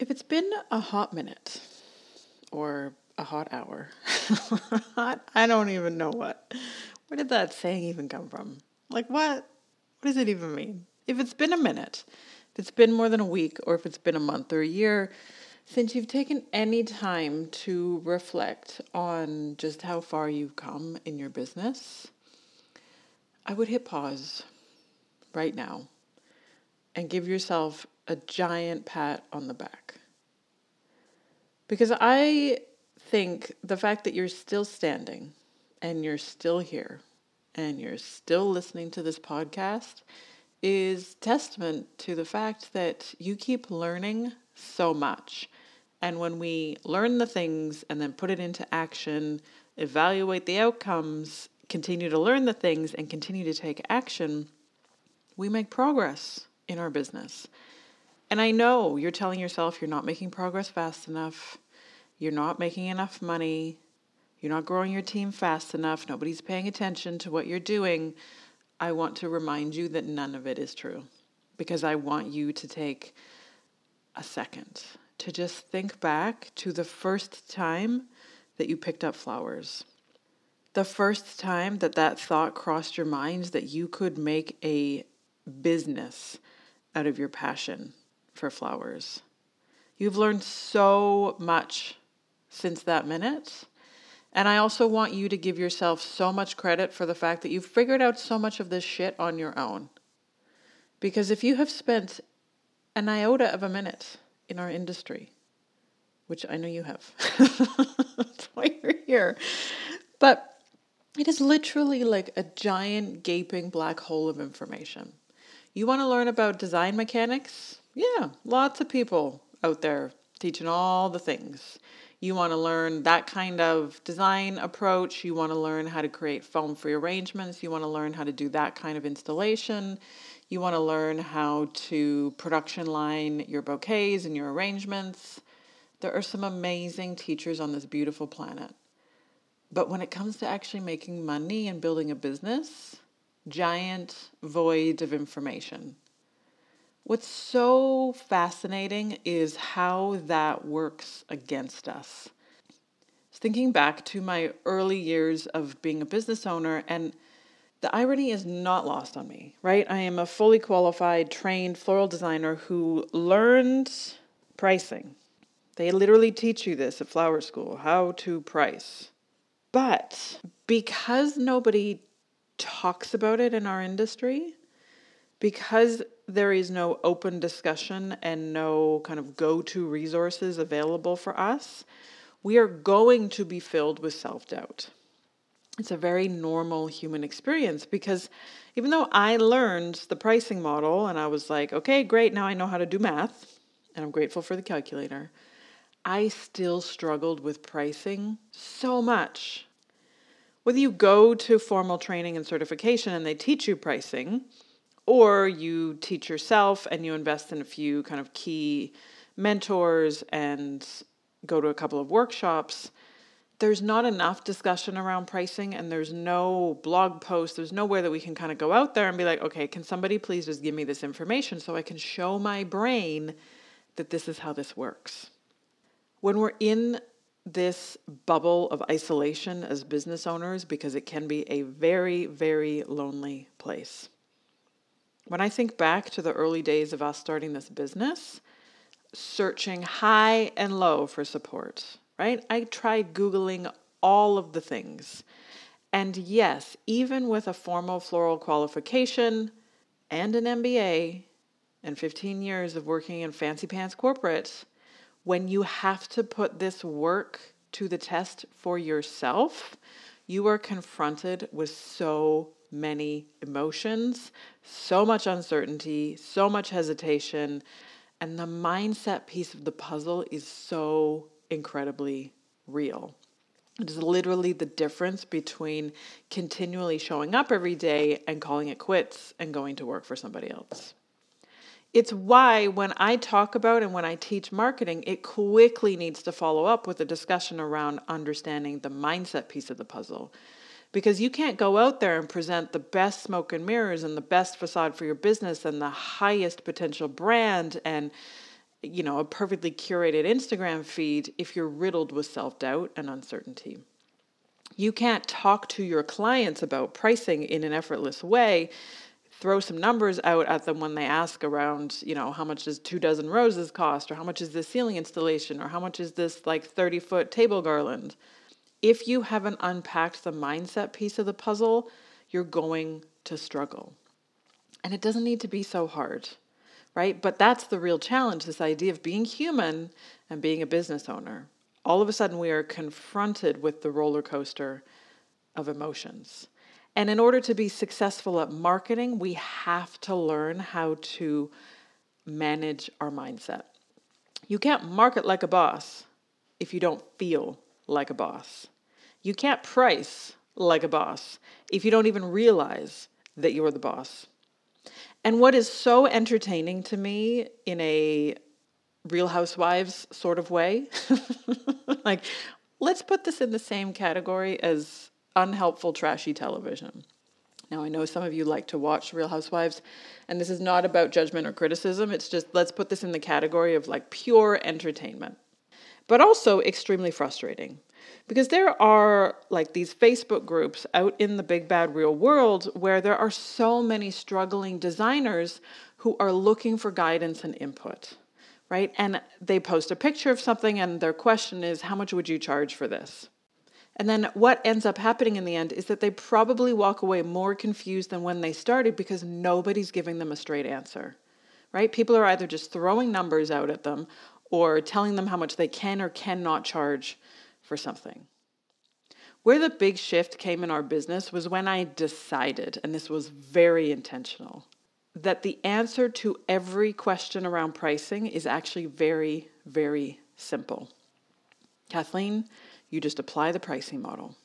If it's been a hot minute or a hot hour, I don't even know what. Where did that saying even come from? Like, what? What does it even mean? If it's been a minute, if it's been more than a week, or if it's been a month or a year since you've taken any time to reflect on just how far you've come in your business, I would hit pause right now and give yourself a giant pat on the back. Because I think the fact that you're still standing and you're still here and you're still listening to this podcast is testament to the fact that you keep learning so much. And when we learn the things and then put it into action, evaluate the outcomes, continue to learn the things, and continue to take action, we make progress in our business. And I know you're telling yourself you're not making progress fast enough, you're not making enough money, you're not growing your team fast enough, nobody's paying attention to what you're doing. I want to remind you that none of it is true because I want you to take a second to just think back to the first time that you picked up flowers. The first time that that thought crossed your mind that you could make a business out of your passion for flowers. You've learned so much since that minute. And I also want you to give yourself so much credit for the fact that you've figured out so much of this shit on your own. Because if you have spent an iota of a minute in our industry, which I know you have, that's why you're here, but it is literally like a giant gaping black hole of information. You want to learn about design mechanics? Yeah, lots of people out there teaching all the things. You want to learn that kind of design approach. You want to learn how to create foam free arrangements. You want to learn how to do that kind of installation. You want to learn how to production line your bouquets and your arrangements. There are some amazing teachers on this beautiful planet. But when it comes to actually making money and building a business, giant void of information. What's so fascinating is how that works against us. Thinking back to my early years of being a business owner, and the irony is not lost on me, right? I am a fully qualified, trained floral designer who learned pricing. They literally teach you this at flower school how to price. But because nobody talks about it in our industry, because there is no open discussion and no kind of go to resources available for us, we are going to be filled with self doubt. It's a very normal human experience because even though I learned the pricing model and I was like, okay, great, now I know how to do math, and I'm grateful for the calculator, I still struggled with pricing so much. Whether you go to formal training and certification and they teach you pricing, or you teach yourself and you invest in a few kind of key mentors and go to a couple of workshops, there's not enough discussion around pricing and there's no blog post, there's nowhere that we can kind of go out there and be like, okay, can somebody please just give me this information so I can show my brain that this is how this works. When we're in this bubble of isolation as business owners, because it can be a very, very lonely place when I think back to the early days of us starting this business, searching high and low for support, right? I tried Googling all of the things. And yes, even with a formal floral qualification and an MBA and 15 years of working in fancy pants corporate, when you have to put this work to the test for yourself, you are confronted with so many emotions, so much uncertainty, so much hesitation, And the mindset piece of the puzzle is so incredibly real. It is literally the difference between continually showing up every day and calling it quits and going to work for somebody else. It's why when I talk about and when I teach marketing, it quickly needs to follow up with a discussion around understanding the mindset piece of the puzzle. Because you can't go out there and present the best smoke and mirrors and the best facade for your business and the highest potential brand and you know, a perfectly curated Instagram feed if you're riddled with self doubt and uncertainty. You can't talk to your clients about pricing in an effortless way, throw some numbers out at them when they ask around, you know, how much does two dozen roses cost, or how much is this ceiling installation, or how much is this like 30 foot table garland. If you haven't unpacked the mindset piece of the puzzle, you're going to struggle. And it doesn't need to be so hard right? But that's the real challenge this idea of being human and being a business owner. All of a sudden, we are confronted with the roller coaster of emotions. And in order to be successful at marketing, we have to learn how to manage our mindset. You can't market like a boss if you don't feel like a boss. You can't price like a boss if you don't even realize that you're the boss. And what is so entertaining to me in a Real Housewives sort of way, like, let's put this in the same category as unhelpful, trashy television. Now, I know some of you like to watch Real Housewives, and this is not about judgment or criticism. It's just let's put this in the category of like pure entertainment, but also extremely frustrating because there are like these Facebook groups out in the big bad real world where there are so many struggling designers who are looking for guidance and input, right? And they post a picture of something and their question is, How much would you charge for this? And then what ends up happening in the end is that they probably walk away more confused than when they started because nobody's giving them a straight answer, right? People are either just throwing numbers out at them or telling them how much they can or cannot charge for something. Where the big shift came in our business was when I decided, and this was very intentional, that the answer to every question around pricing is actually very, very simple. Kathleen, you just apply the pricing model.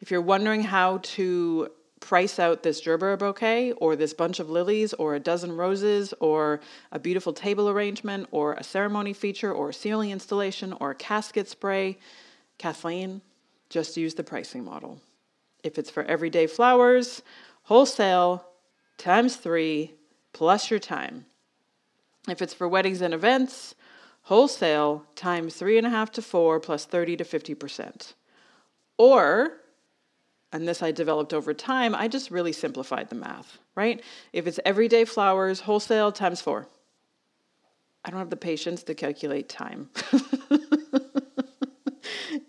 If you're wondering how to price out this gerbera bouquet or this bunch of lilies or a dozen roses or a beautiful table arrangement or a ceremony feature or a ceiling installation or a casket spray, Kathleen, just use the pricing model. If it's for everyday flowers, wholesale times three plus your time. If it's for weddings and events, wholesale times three and a half to four plus 30 to 50%. Or, and this I developed over time, I just really simplified the math, right? If it's everyday flowers, wholesale times four. I don't have the patience to calculate time.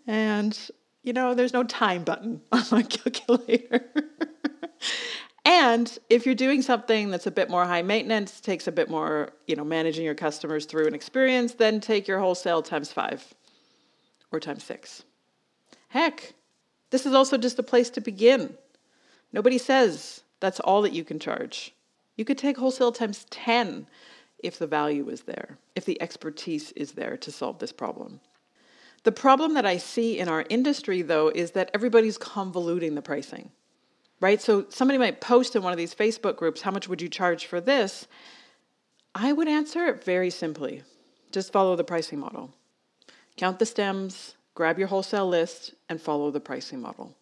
And, you know, there's no time button on my calculator. and if you're doing something that's a bit more high maintenance, takes a bit more, you know, managing your customers through an experience, then take your wholesale times five or times six. Heck, this is also just a place to begin. Nobody says that's all that you can charge. You could take wholesale times 10 if the value is there, if the expertise is there to solve this problem. The problem that I see in our industry, though, is that everybody's convoluting the pricing, right? So somebody might post in one of these Facebook groups, How much would you charge for this? I would answer it very simply just follow the pricing model. Count the stems, grab your wholesale list, and follow the pricing model.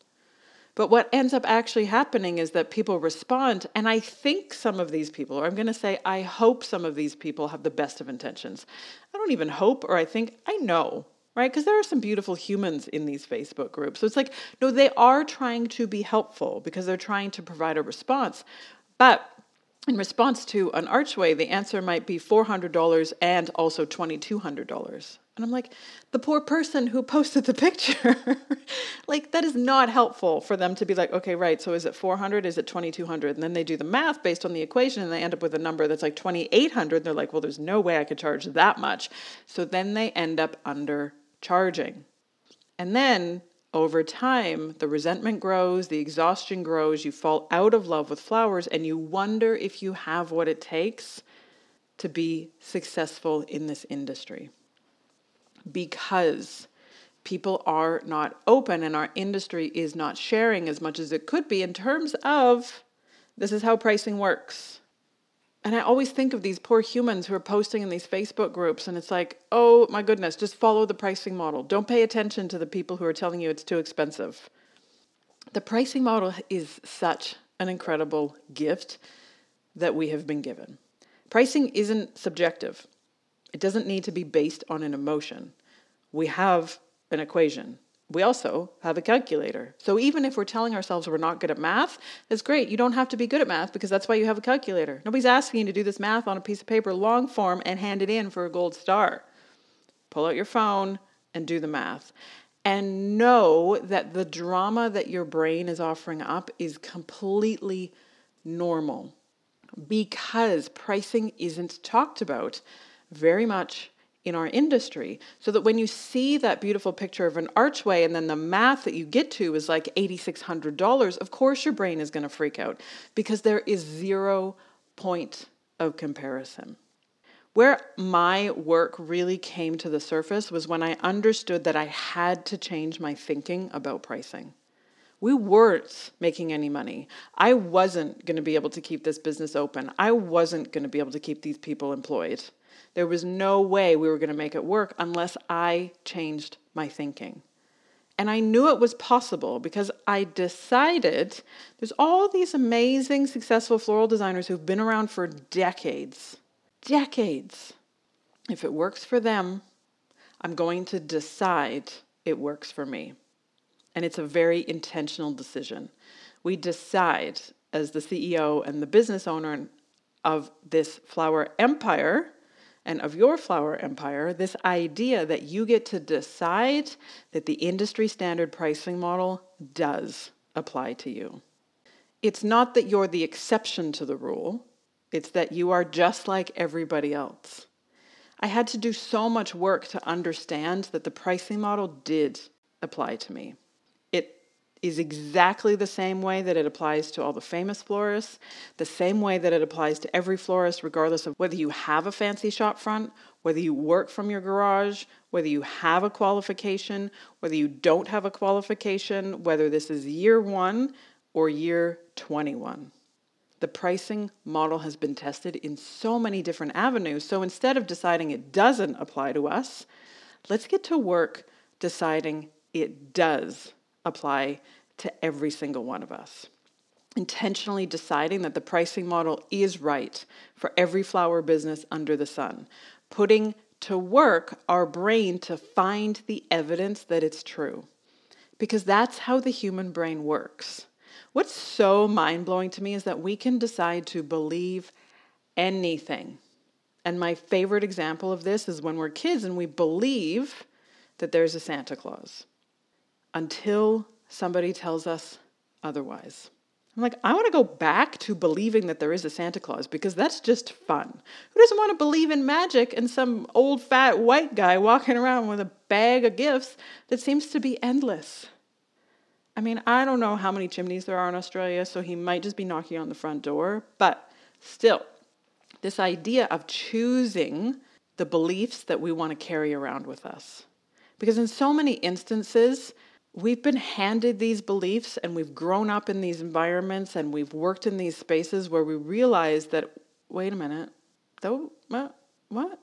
But what ends up actually happening is that people respond, and I think some of these people, or I'm going to say, I hope some of these people have the best of intentions. I don't even hope, or I think, I know right? Because there are some beautiful humans in these Facebook groups. So it's like, no, they are trying to be helpful because they're trying to provide a response. But in response to an archway, the answer might be $400 and also $2,200. And I'm like, the poor person who posted the picture, like that is not helpful for them to be like, okay, right, so is it 400? Is it 2200? And then they do the math based on the equation and they end up with a number that's like 2800. They're like, well, there's no way I could charge that much. So then they end up under charging. And then over time, the resentment grows, the exhaustion grows, you fall out of love with flowers, and you wonder if you have what it takes to be successful in this industry because people are not open and our industry is not sharing as much as it could be in terms of this is how pricing works. And I always think of these poor humans who are posting in these Facebook groups, and it's like, oh my goodness, just follow the pricing model. Don't pay attention to the people who are telling you it's too expensive. The pricing model is such an incredible gift that we have been given. Pricing isn't subjective, it doesn't need to be based on an emotion. We have an equation. We also have a calculator. So even if we're telling ourselves we're not good at math, that's great. You don't have to be good at math because that's why you have a calculator. Nobody's asking you to do this math on a piece of paper, long form, and hand it in for a gold star. Pull out your phone and do the math. And know that the drama that your brain is offering up is completely normal because pricing isn't talked about very much in our industry. So that when you see that beautiful picture of an archway and then the math that you get to is like $8,600, of course your brain is going to freak out because there is zero point of comparison. Where my work really came to the surface was when I understood that I had to change my thinking about pricing. We weren't making any money. I wasn't going to be able to keep this business open. I wasn't going to be able to keep these people employed. There was no way we were going to make it work unless I changed my thinking. And I knew it was possible because I decided there's all these amazing, successful floral designers who've been around for decades. Decades. If it works for them, I'm going to decide it works for me. And it's a very intentional decision. We decide, as the CEO and the business owner of this flower empire, and of your flower empire, this idea that you get to decide that the industry standard pricing model does apply to you. It's not that you're the exception to the rule, it's that you are just like everybody else. I had to do so much work to understand that the pricing model did apply to me is exactly the same way that it applies to all the famous florists, the same way that it applies to every florist, regardless of whether you have a fancy shop front, whether you work from your garage, whether you have a qualification, whether you don't have a qualification, whether this is year one or year 21. The pricing model has been tested in so many different avenues. So instead of deciding it doesn't apply to us, let's get to work deciding it does apply to every single one of us. Intentionally deciding that the pricing model is right for every flower business under the sun. Putting to work our brain to find the evidence that it's true. Because that's how the human brain works. What's so mind blowing to me is that we can decide to believe anything. And my favorite example of this is when we're kids and we believe that there's a Santa Claus until somebody tells us otherwise. I'm like, I want to go back to believing that there is a Santa Claus because that's just fun. Who doesn't want to believe in magic and some old fat white guy walking around with a bag of gifts that seems to be endless? I mean, I don't know how many chimneys there are in Australia, so he might just be knocking on the front door, but still, this idea of choosing the beliefs that we want to carry around with us. Because in so many instances, we've been handed these beliefs and we've grown up in these environments and we've worked in these spaces where we realize that wait a minute though what what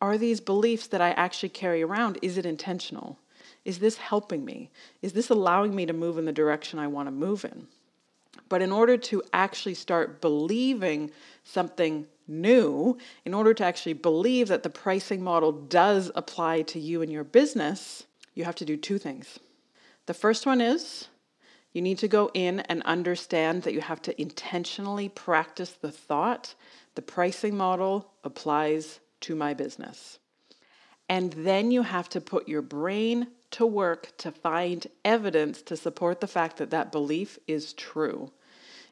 are these beliefs that i actually carry around? Is it intentional? Is this helping me? Is this allowing me to move in the direction i want to move in? But in order to actually start believing something new in order to actually believe that the pricing model does apply to you and your business you have to do two things the first one is you need to go in and understand that you have to intentionally practice the thought the pricing model applies to my business. And then you have to put your brain to work to find evidence to support the fact that that belief is true.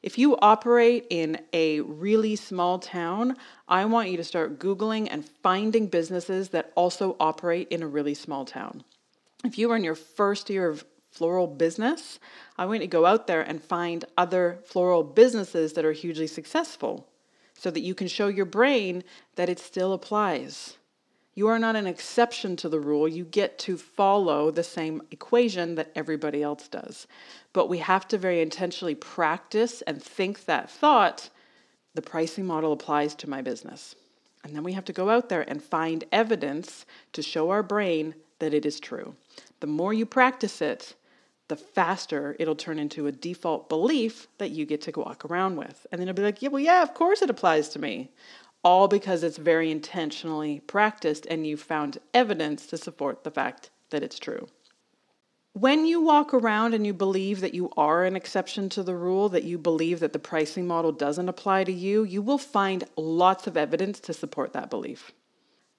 If you operate in a really small town, I want you to start Googling and finding businesses that also operate in a really small town. If you are in your first year of floral business, I want to go out there and find other floral businesses that are hugely successful. so that you can show your brain that it still applies. You are not an exception to the rule. You get to follow the same equation that everybody else does. But we have to very intentionally practice and think that thought the pricing model applies to my business. And then we have to go out there and find evidence to show our brain that it is true. The more you practice it, the faster it'll turn into a default belief that you get to walk around with. And then it'll be like, yeah, well, yeah, of course it applies to me. All because it's very intentionally practiced and you found evidence to support the fact that it's true. When you walk around and you believe that you are an exception to the rule, that you believe that the pricing model doesn't apply to you, you will find lots of evidence to support that belief.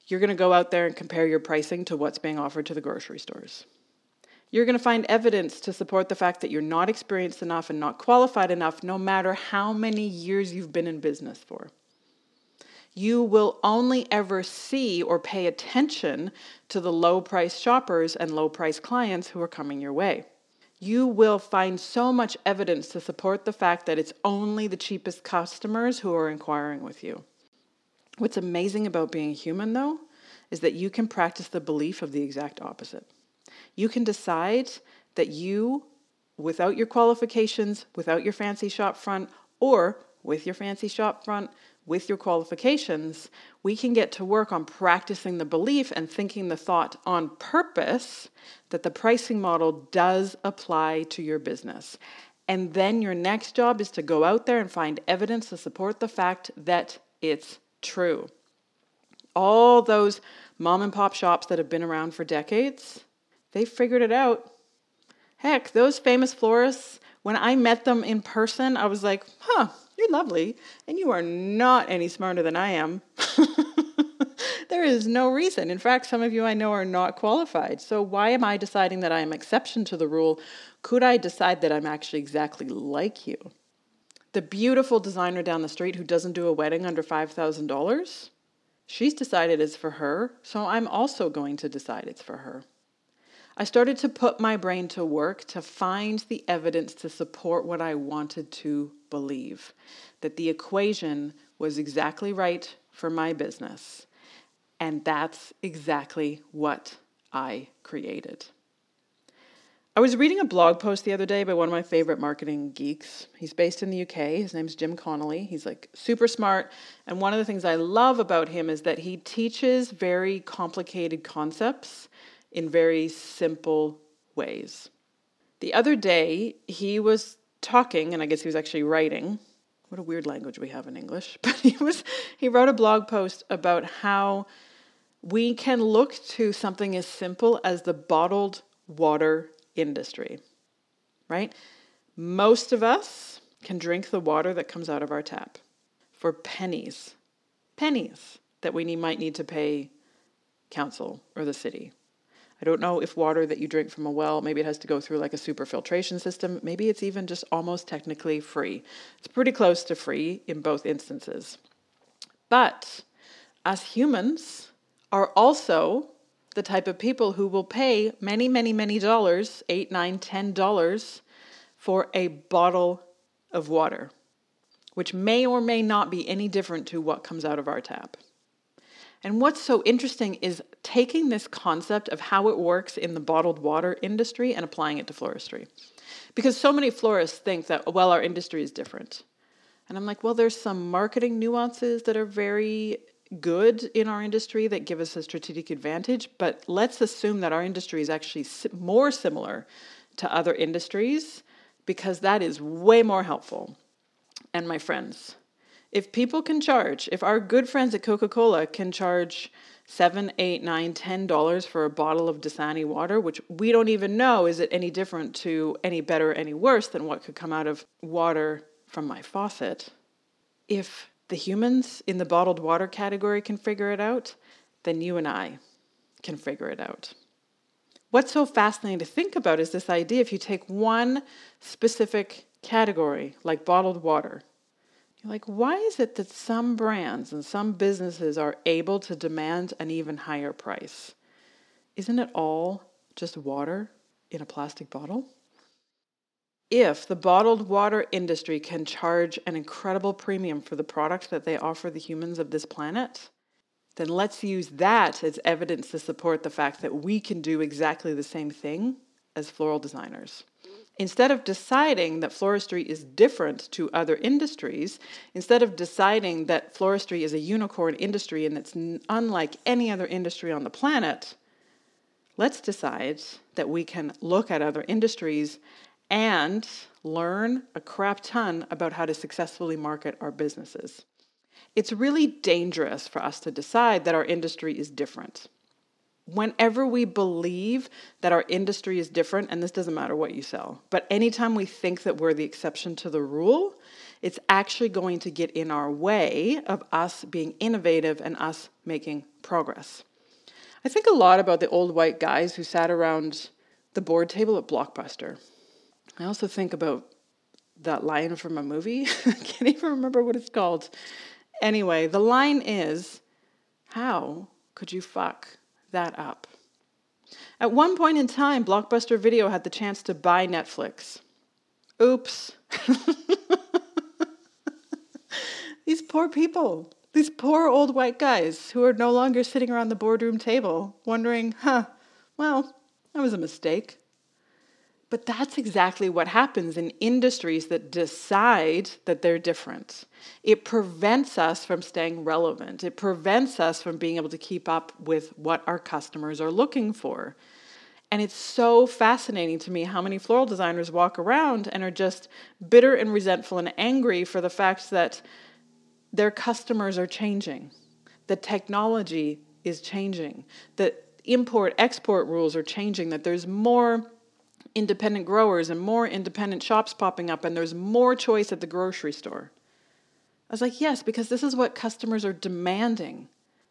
You're going to go out there and compare your pricing to what's being offered to the grocery stores. You're going to find evidence to support the fact that you're not experienced enough and not qualified enough, no matter how many years you've been in business for. You will only ever see or pay attention to the low price shoppers and low price clients who are coming your way. You will find so much evidence to support the fact that it's only the cheapest customers who are inquiring with you. What's amazing about being human, though, is that you can practice the belief of the exact opposite. You can decide that you, without your qualifications, without your fancy shop front, or with your fancy shop front, with your qualifications, we can get to work on practicing the belief and thinking the thought on purpose that the pricing model does apply to your business. And then your next job is to go out there and find evidence to support the fact that it's true. All those mom and pop shops that have been around for decades, they figured it out. Heck, those famous florists, when I met them in person, I was like, huh, you're lovely, and you are not any smarter than I am. there is no reason. In fact, some of you I know are not qualified. So why am I deciding that I am exception to the rule? Could I decide that I'm actually exactly like you? The beautiful designer down the street who doesn't do a wedding under $5,000, she's decided it's for her, so I'm also going to decide it's for her. I started to put my brain to work to find the evidence to support what I wanted to believe that the equation was exactly right for my business. And that's exactly what I created. I was reading a blog post the other day by one of my favorite marketing geeks. He's based in the UK. His name's Jim Connolly. He's like super smart. And one of the things I love about him is that he teaches very complicated concepts in very simple ways. The other day, he was talking, and I guess he was actually writing. What a weird language we have in English. But he was he wrote a blog post about how we can look to something as simple as the bottled water industry. Right? Most of us can drink the water that comes out of our tap for pennies. Pennies that we need, might need to pay council or the city I don't know if water that you drink from a well, maybe it has to go through like a super filtration system. Maybe it's even just almost technically free. It's pretty close to free in both instances. But us humans are also the type of people who will pay many, many, many dollars, eight, nine, ten dollars, for a bottle of water, which may or may not be any different to what comes out of our tap. And what's so interesting is taking this concept of how it works in the bottled water industry and applying it to floristry. Because so many florists think that, well, our industry is different. And I'm like, well, there's some marketing nuances that are very good in our industry that give us a strategic advantage, but let's assume that our industry is actually more similar to other industries because that is way more helpful. And my friends, if people can charge, if our good friends at Coca Cola can charge seven, eight, nine, ten dollars for a bottle of Dasani water, which we don't even know is it any different to any better, any worse than what could come out of water from my faucet. If the humans in the bottled water category can figure it out, then you and I can figure it out. What's so fascinating to think about is this idea if you take one specific category, like bottled water, you're like, why is it that some brands and some businesses are able to demand an even higher price? Isn't it all just water in a plastic bottle? if the bottled water industry can charge an incredible premium for the product that they offer the humans of this planet, then let's use that as evidence to support the fact that we can do exactly the same thing as floral designers. Instead of deciding that floristry is different to other industries, instead of deciding that floristry is a unicorn industry and it's unlike any other industry on the planet, let's decide that we can look at other industries and learn a crap ton about how to successfully market our businesses. It's really dangerous for us to decide that our industry is different. Whenever we believe that our industry is different, and this doesn't matter what you sell, but anytime we think that we're the exception to the rule, it's actually going to get in our way of us being innovative and us making progress. I think a lot about the old white guys who sat around the board table at Blockbuster. I also think about that line from a movie. I can't even remember what it's called. Anyway, the line is How could you fuck that up? At one point in time, Blockbuster Video had the chance to buy Netflix. Oops. These poor people, these poor old white guys who are no longer sitting around the boardroom table wondering, huh, well, that was a mistake. But that's exactly what happens in industries that decide that they're different. It prevents us from staying relevant. It prevents us from being able to keep up with what our customers are looking for. And it's so fascinating to me how many floral designers walk around and are just bitter and resentful and angry for the fact that their customers are changing. The technology is changing. The import export rules are changing, that there's more independent growers and more independent shops popping up, and there's more choice at the grocery store. I was like, yes, because this is what customers are demanding.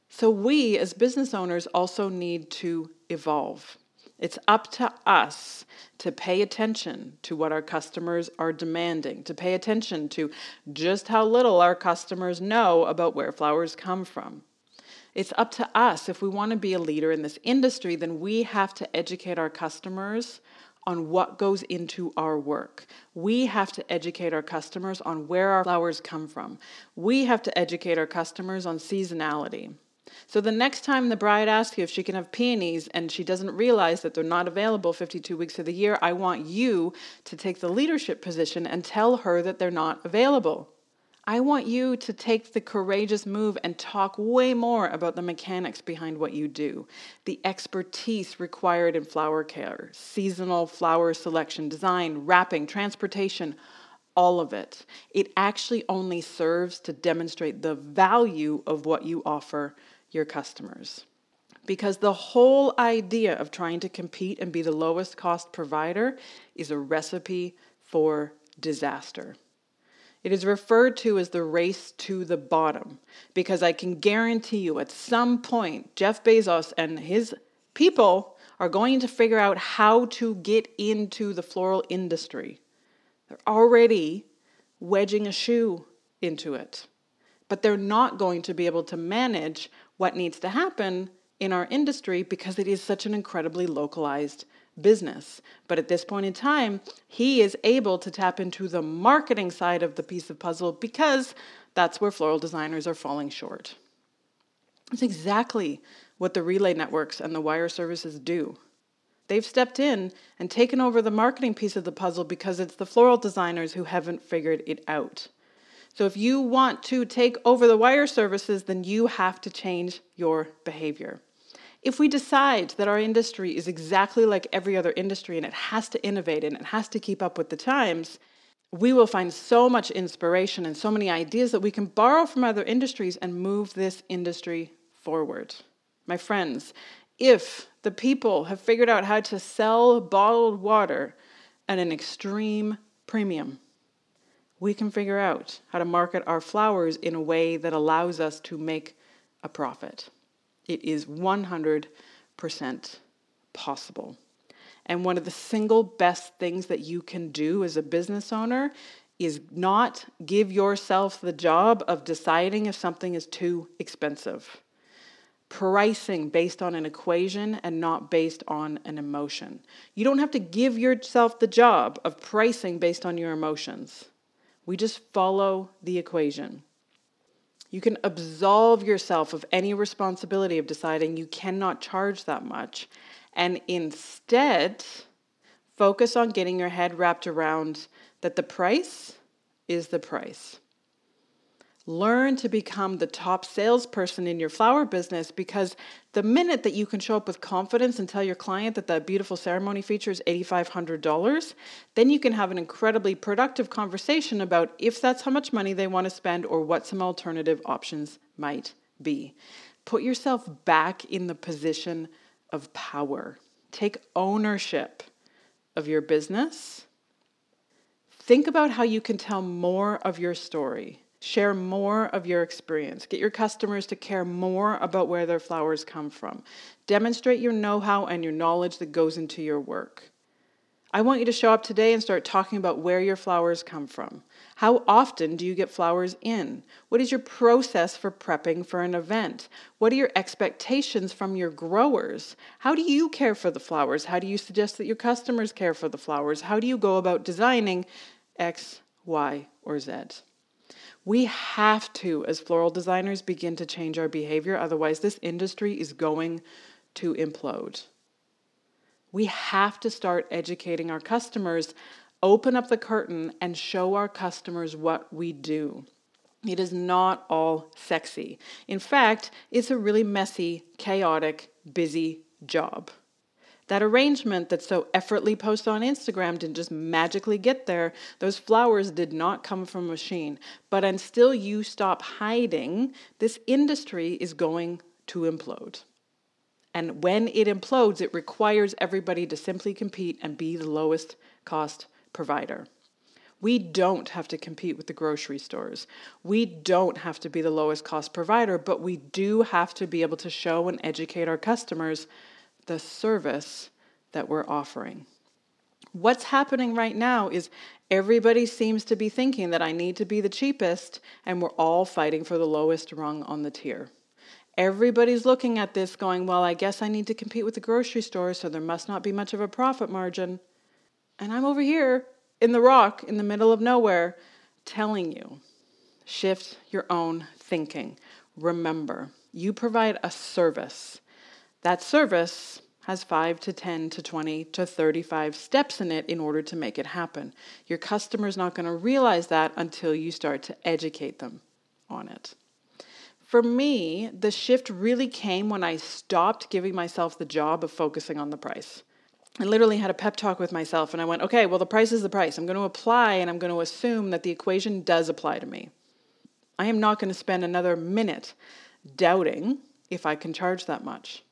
So we as business owners also need to evolve. It's up to us to pay attention to what our customers are demanding, to pay attention to just how little our customers know about where flowers come from. It's up to us. If we want to be a leader in this industry, then we have to educate our customers on what goes into our work. We have to educate our customers on where our flowers come from. We have to educate our customers on seasonality. So the next time the bride asks you if she can have peonies and she doesn't realize that they're not available 52 weeks of the year, I want you to take the leadership position and tell her that they're not available. I want you to take the courageous move and talk way more about the mechanics behind what you do, the expertise required in flower care, seasonal flower selection, design, wrapping, transportation, all of it. It actually only serves to demonstrate the value of what you offer your customers. Because the whole idea of trying to compete and be the lowest cost provider is a recipe for disaster. It is referred to as the race to the bottom because I can guarantee you at some point, Jeff Bezos and his people are going to figure out how to get into the floral industry. They're already wedging a shoe into it, but they're not going to be able to manage what needs to happen in our industry because it is such an incredibly localized business. But at this point in time, he is able to tap into the marketing side of the piece of puzzle because that's where floral designers are falling short. It's exactly what the relay networks and the wire services do. They've stepped in and taken over the marketing piece of the puzzle because it's the floral designers who haven't figured it out. So if you want to take over the wire services, then you have to change your behavior. If we decide that our industry is exactly like every other industry and it has to innovate and it has to keep up with the times, we will find so much inspiration and so many ideas that we can borrow from other industries and move this industry forward. My friends, if the people have figured out how to sell bottled water at an extreme premium, we can figure out how to market our flowers in a way that allows us to make a profit. It is 100% possible. And one of the single best things that you can do as a business owner is not give yourself the job of deciding if something is too expensive. pricing based on an equation and not based on an emotion. You don't have to give yourself the job of pricing based on your emotions. We just follow the equation. You can absolve yourself of any responsibility of deciding you cannot charge that much and instead focus on getting your head wrapped around that the price is the price. Learn to become the top salesperson in your flower business because the minute that you can show up with confidence and tell your client that that beautiful ceremony feature is $8,500, then you can have an incredibly productive conversation about if that's how much money they want to spend or what some alternative options might be. Put yourself back in the position of power. Take ownership of your business. Think about how you can tell more of your story Share more of your experience. Get your customers to care more about where their flowers come from. Demonstrate your know how and your knowledge that goes into your work. I want you to show up today and start talking about where your flowers come from. How often do you get flowers in? What is your process for prepping for an event? What are your expectations from your growers? How do you care for the flowers? How do you suggest that your customers care for the flowers? How do you go about designing X, Y, or Z? We have to, as floral designers, begin to change our behavior. Otherwise, this industry is going to implode. We have to start educating our customers, open up the curtain, and show our customers what we do. It is not all sexy. In fact, it's a really messy, chaotic, busy job. That arrangement that's so effortlessly posted on Instagram didn't just magically get there. Those flowers did not come from a machine. But until you stop hiding, this industry is going to implode. And when it implodes, it requires everybody to simply compete and be the lowest cost provider. We don't have to compete with the grocery stores. We don't have to be the lowest cost provider, but we do have to be able to show and educate our customers the service that we're offering. What's happening right now is everybody seems to be thinking that I need to be the cheapest, and we're all fighting for the lowest rung on the tier. Everybody's looking at this going, Well, I guess I need to compete with the grocery store, so there must not be much of a profit margin. And I'm over here in the rock in the middle of nowhere telling you shift your own thinking. Remember, you provide a service that service has 5 to 10 to 20 to 35 steps in it in order to make it happen. Your customer's not going to realize that until you start to educate them on it. For me, the shift really came when I stopped giving myself the job of focusing on the price. I literally had a pep talk with myself and I went, okay, well, the price is the price. I'm going to apply and I'm going to assume that the equation does apply to me. I am not going to spend another minute doubting if I can charge that much.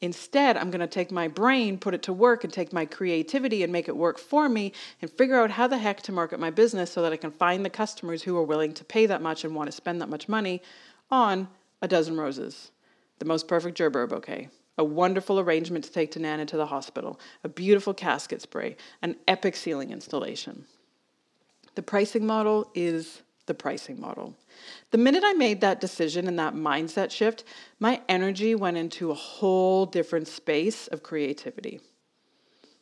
Instead, I'm going to take my brain, put it to work, and take my creativity and make it work for me and figure out how the heck to market my business so that I can find the customers who are willing to pay that much and want to spend that much money on a dozen roses, the most perfect gerber bouquet, a wonderful arrangement to take to Nana to the hospital, a beautiful casket spray, an epic ceiling installation. The pricing model is the pricing model. The minute I made that decision and that mindset shift, my energy went into a whole different space of creativity.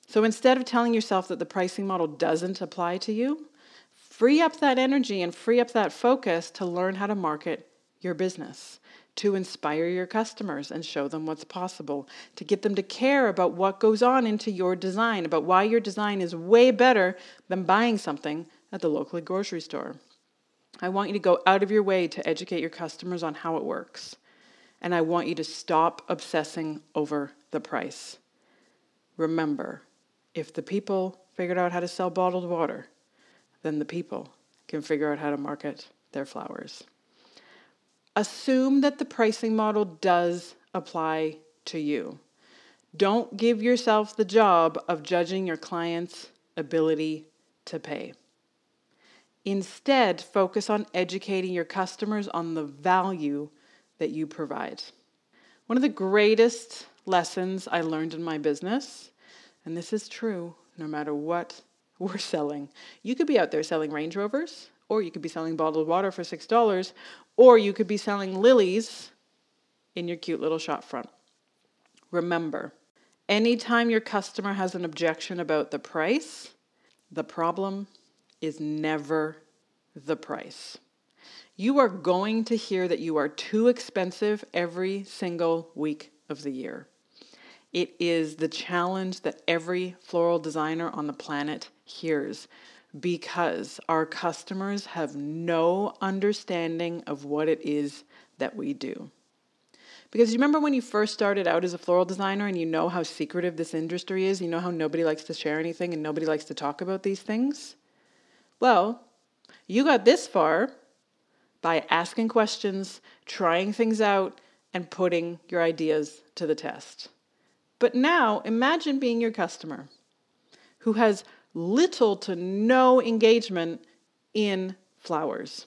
So instead of telling yourself that the pricing model doesn't apply to you, free up that energy and free up that focus to learn how to market your business, to inspire your customers and show them what's possible, to get them to care about what goes on into your design, about why your design is way better than buying something at the local grocery store. I want you to go out of your way to educate your customers on how it works. And I want you to stop obsessing over the price. Remember, if the people figured out how to sell bottled water, then the people can figure out how to market their flowers. Assume that the pricing model does apply to you. Don't give yourself the job of judging your client's ability to pay. Instead, focus on educating your customers on the value that you provide. One of the greatest lessons I learned in my business, and this is true no matter what we're selling. You could be out there selling Range Rovers, or you could be selling bottled water for $6, or you could be selling lilies in your cute little shop front. Remember, anytime your customer has an objection about the price, the problem is never the price. You are going to hear that you are too expensive every single week of the year. It is the challenge that every floral designer on the planet hears because our customers have no understanding of what it is that we do. Because you remember when you first started out as a floral designer and you know how secretive this industry is, you know how nobody likes to share anything and nobody likes to talk about these things? Well, you got this far by asking questions, trying things out, and putting your ideas to the test. But now imagine being your customer who has little to no engagement in flowers.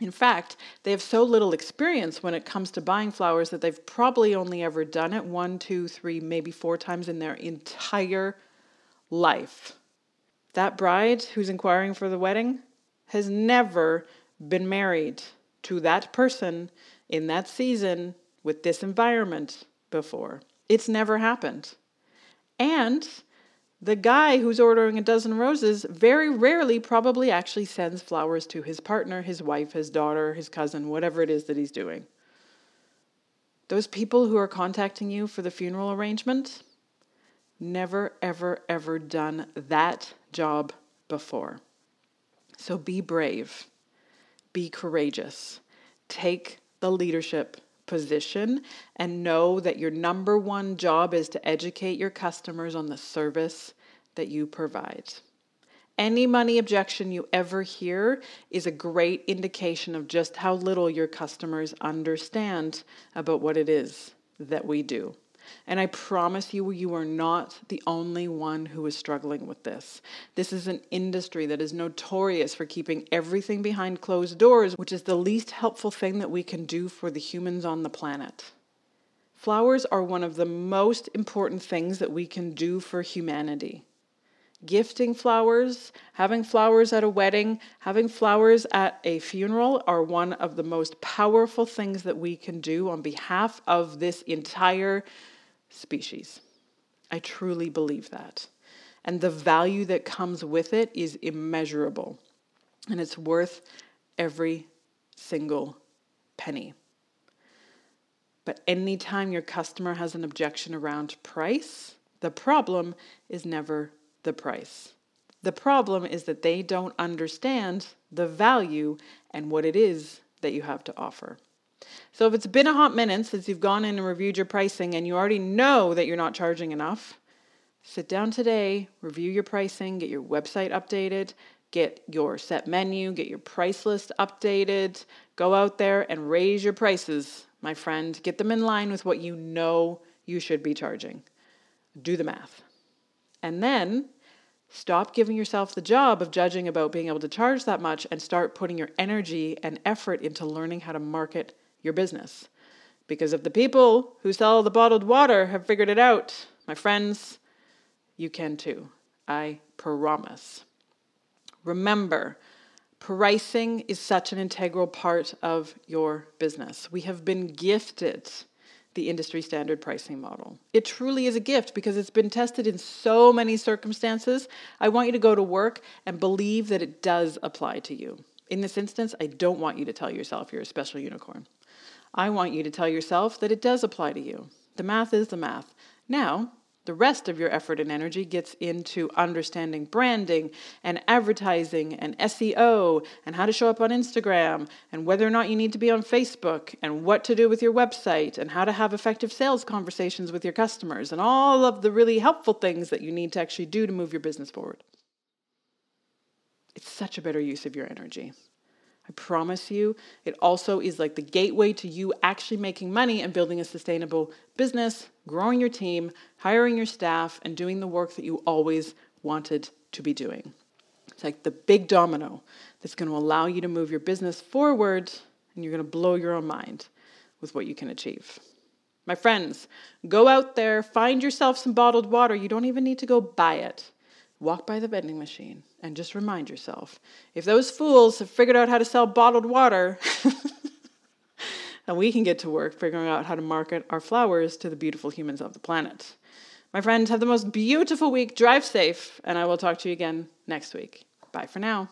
In fact, they have so little experience when it comes to buying flowers that they've probably only ever done it one, two, three, maybe four times in their entire life. That bride who's inquiring for the wedding has never been married to that person in that season with this environment before. It's never happened. And the guy who's ordering a dozen roses very rarely probably actually sends flowers to his partner, his wife, his daughter, his cousin, whatever it is that he's doing. Those people who are contacting you for the funeral arrangement never, ever, ever done that job before. So be brave, be courageous, take the leadership position and know that your number one job is to educate your customers on the service that you provide. Any money objection you ever hear is a great indication of just how little your customers understand about what it is that we do. And I promise you, you are not the only one who is struggling with this. This is an industry that is notorious for keeping everything behind closed doors, which is the least helpful thing that we can do for the humans on the planet. Flowers are one of the most important things that we can do for humanity gifting flowers, having flowers at a wedding, having flowers at a funeral are one of the most powerful things that we can do on behalf of this entire species. I truly believe that. And the value that comes with it is immeasurable. And it's worth every single penny. But anytime your customer has an objection around price, the problem is never the price. The problem is that they don't understand the value and what it is that you have to offer. So if it's been a hot minute since you've gone in and reviewed your pricing and you already know that you're not charging enough, sit down today, review your pricing, get your website updated, get your set menu, get your price list updated, go out there and raise your prices, my friend. Get them in line with what you know you should be charging. Do the math. And then stop giving yourself the job of judging about being able to charge that much and start putting your energy and effort into learning how to market your business. Because if the people who sell the bottled water have figured it out, my friends, you can too. I promise. Remember, pricing is such an integral part of your business. We have been gifted the industry standard pricing model. It truly is a gift because it's been tested in so many circumstances. I want you to go to work and believe that it does apply to you. In this instance, I don't want you to tell yourself you're a special unicorn. I want you to tell yourself that it does apply to you. The math is the math. Now, the rest of your effort and energy gets into understanding branding and advertising and SEO and how to show up on Instagram and whether or not you need to be on Facebook and what to do with your website and how to have effective sales conversations with your customers and all of the really helpful things that you need to actually do to move your business forward. It's such a better use of your energy. I promise you, it also is like the gateway to you actually making money and building a sustainable business, growing your team, hiring your staff, and doing the work that you always wanted to be doing. It's like the big domino that's going to allow you to move your business forward, and you're going to blow your own mind with what you can achieve. My friends, go out there, find yourself some bottled water. You don't even need to go buy it walk by the vending machine and just remind yourself if those fools have figured out how to sell bottled water, then we can get to work figuring out how to market our flowers to the beautiful humans of the planet. My friends, have the most beautiful week. Drive safe, and I will talk to you again next week. Bye for now.